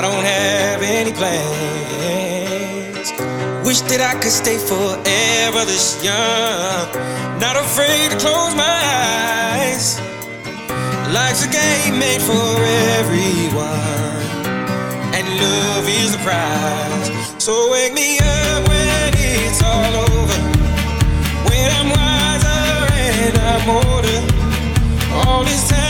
I don't have any plans. Wish that I could stay forever this young, not afraid to close my eyes. Life's a game made for everyone and love is the prize. So wake me up when it's all over. When I'm wiser and I'm older. All this time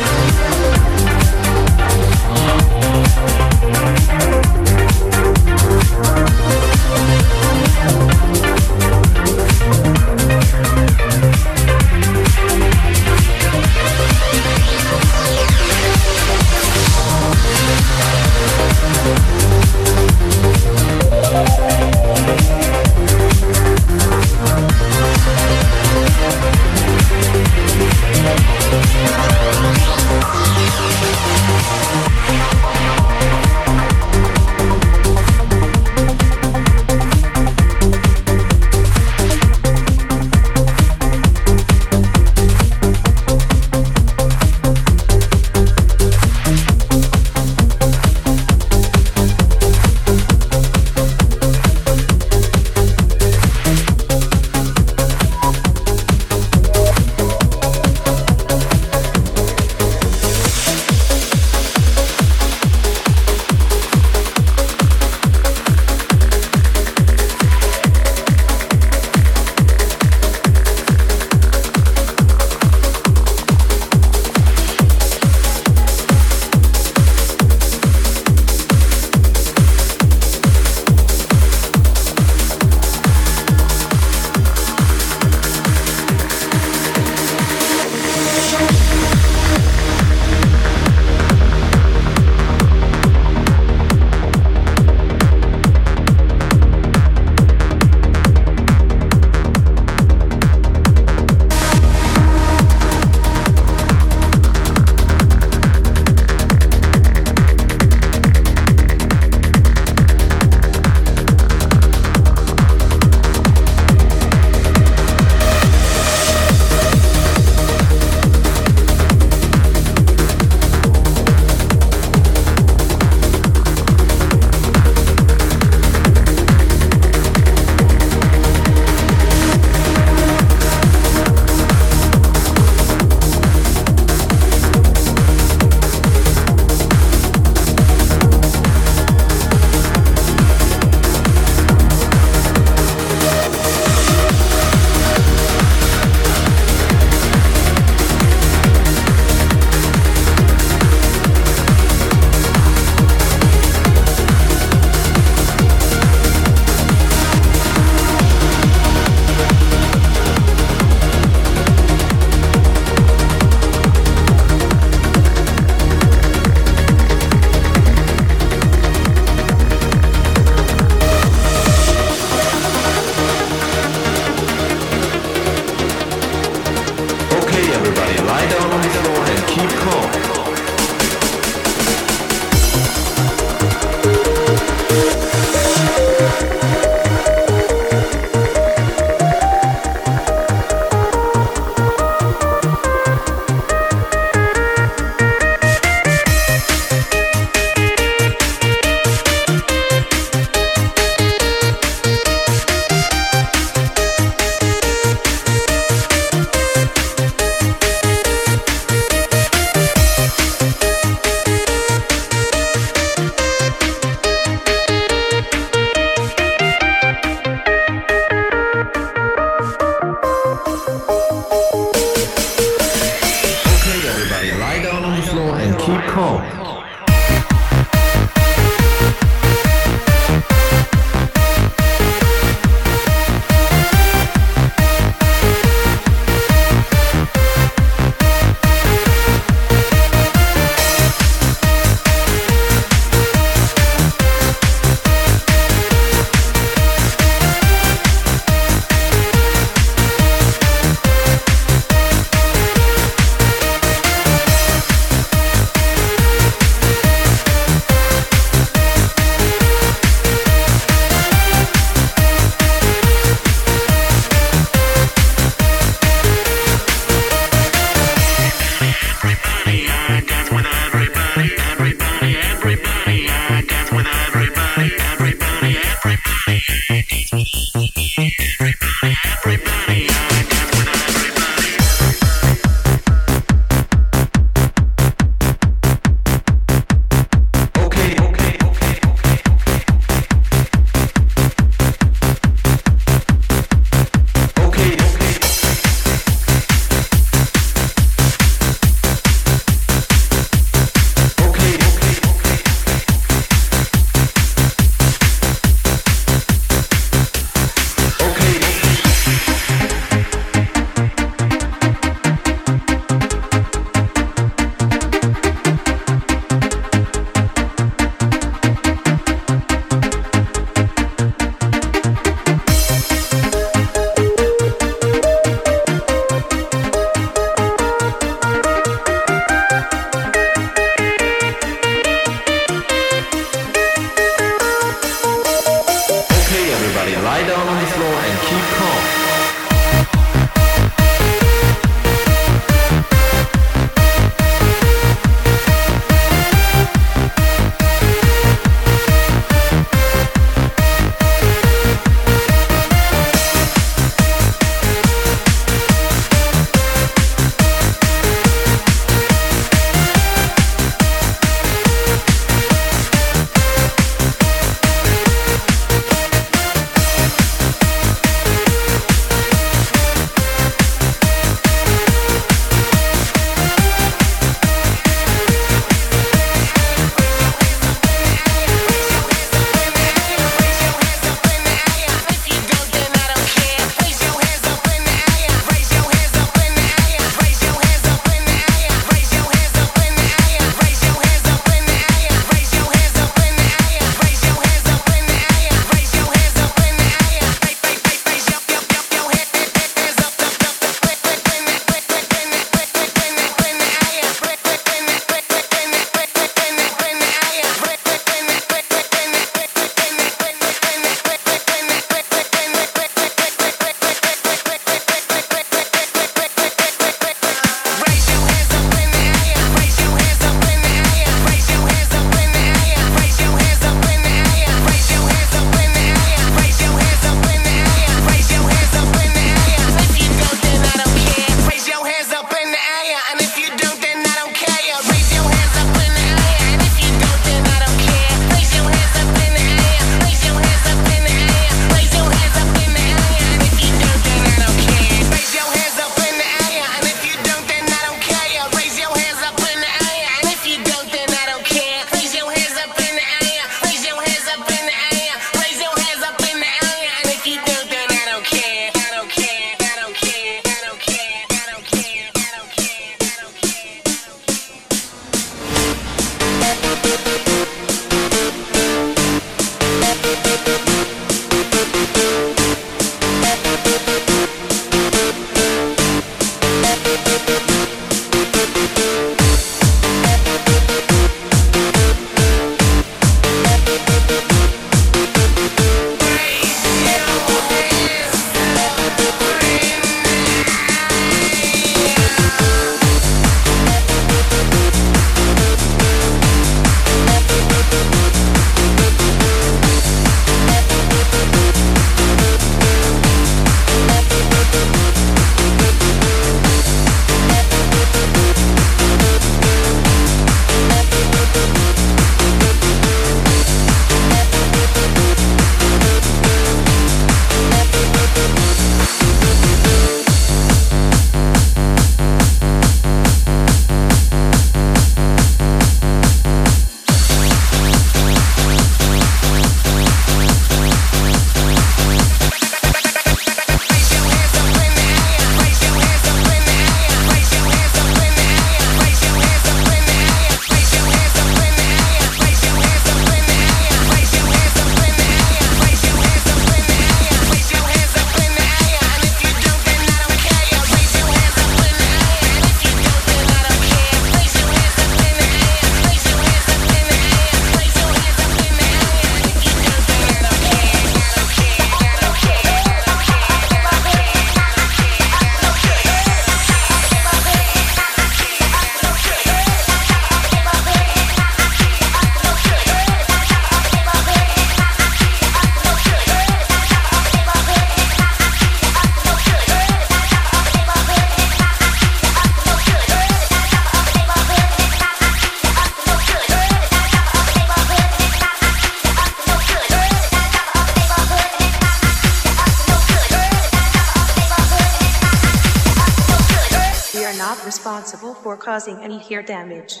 responsible for causing any hear damage.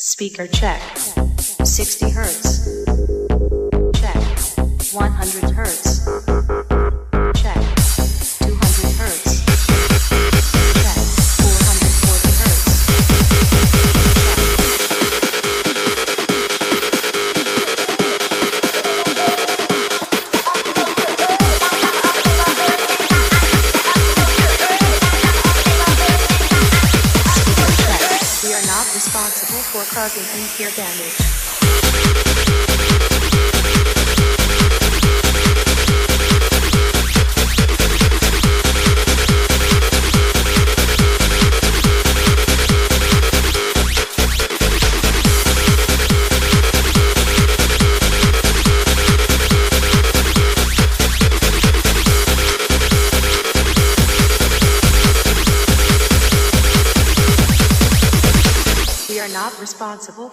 Speaker check. 60 hertz. Check. 100 hertz. Causing any hear damage.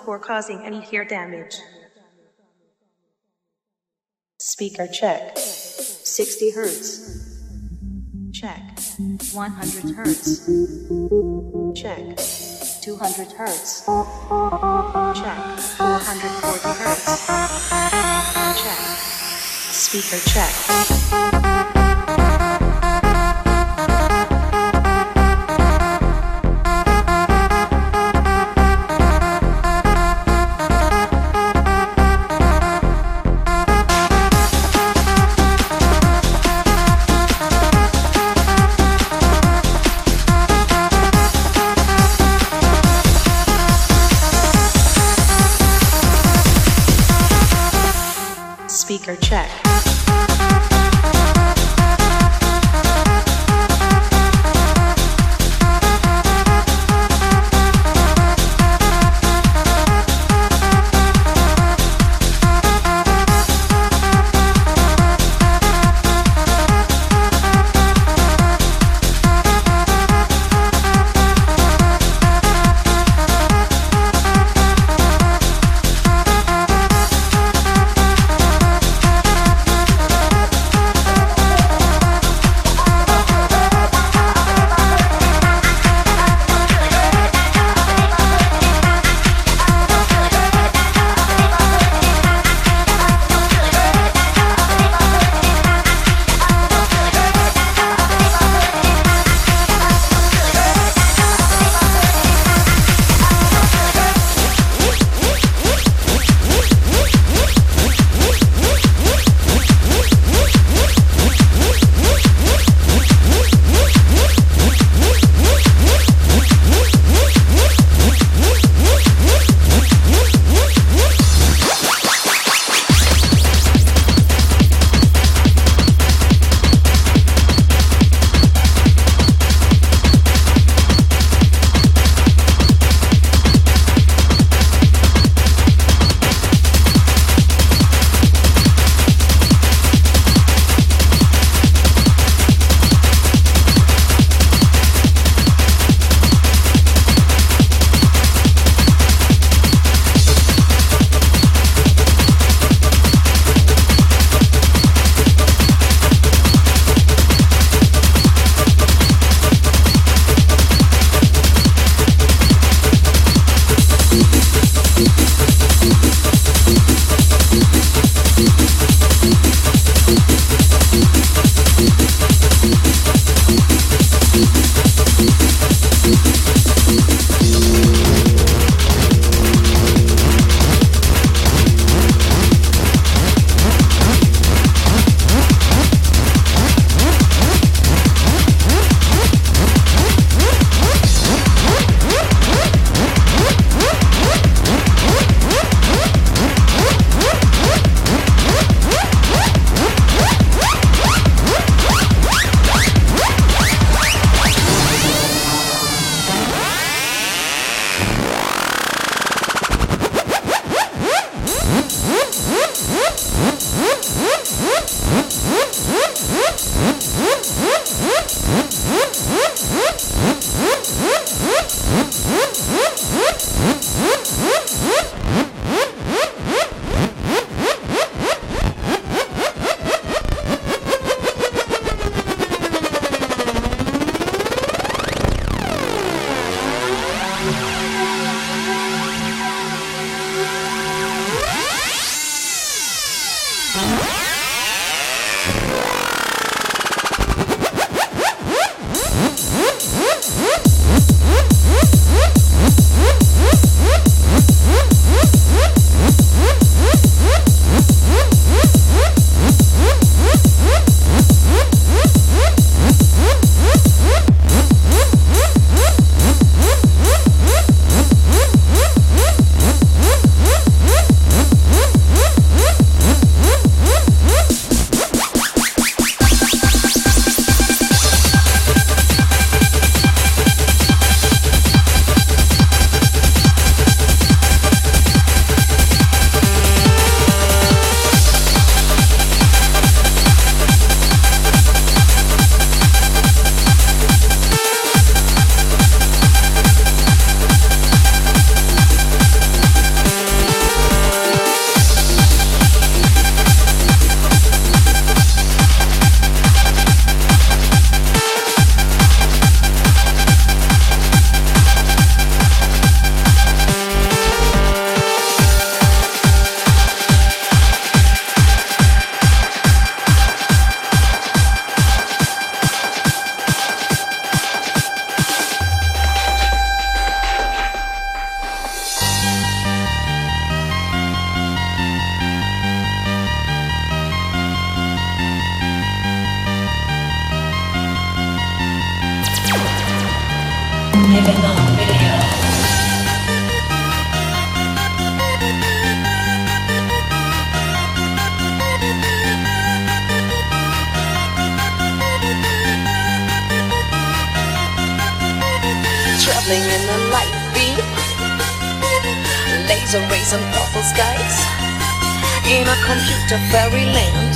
For causing any hear damage. Speaker check. 60 hertz. Check. 100 hertz. Check. 200 hertz. Check. 440 hertz. Check. Speaker check. Check. Computer fairyland.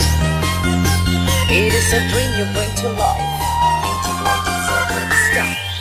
It is a dream you bring to life. Stop.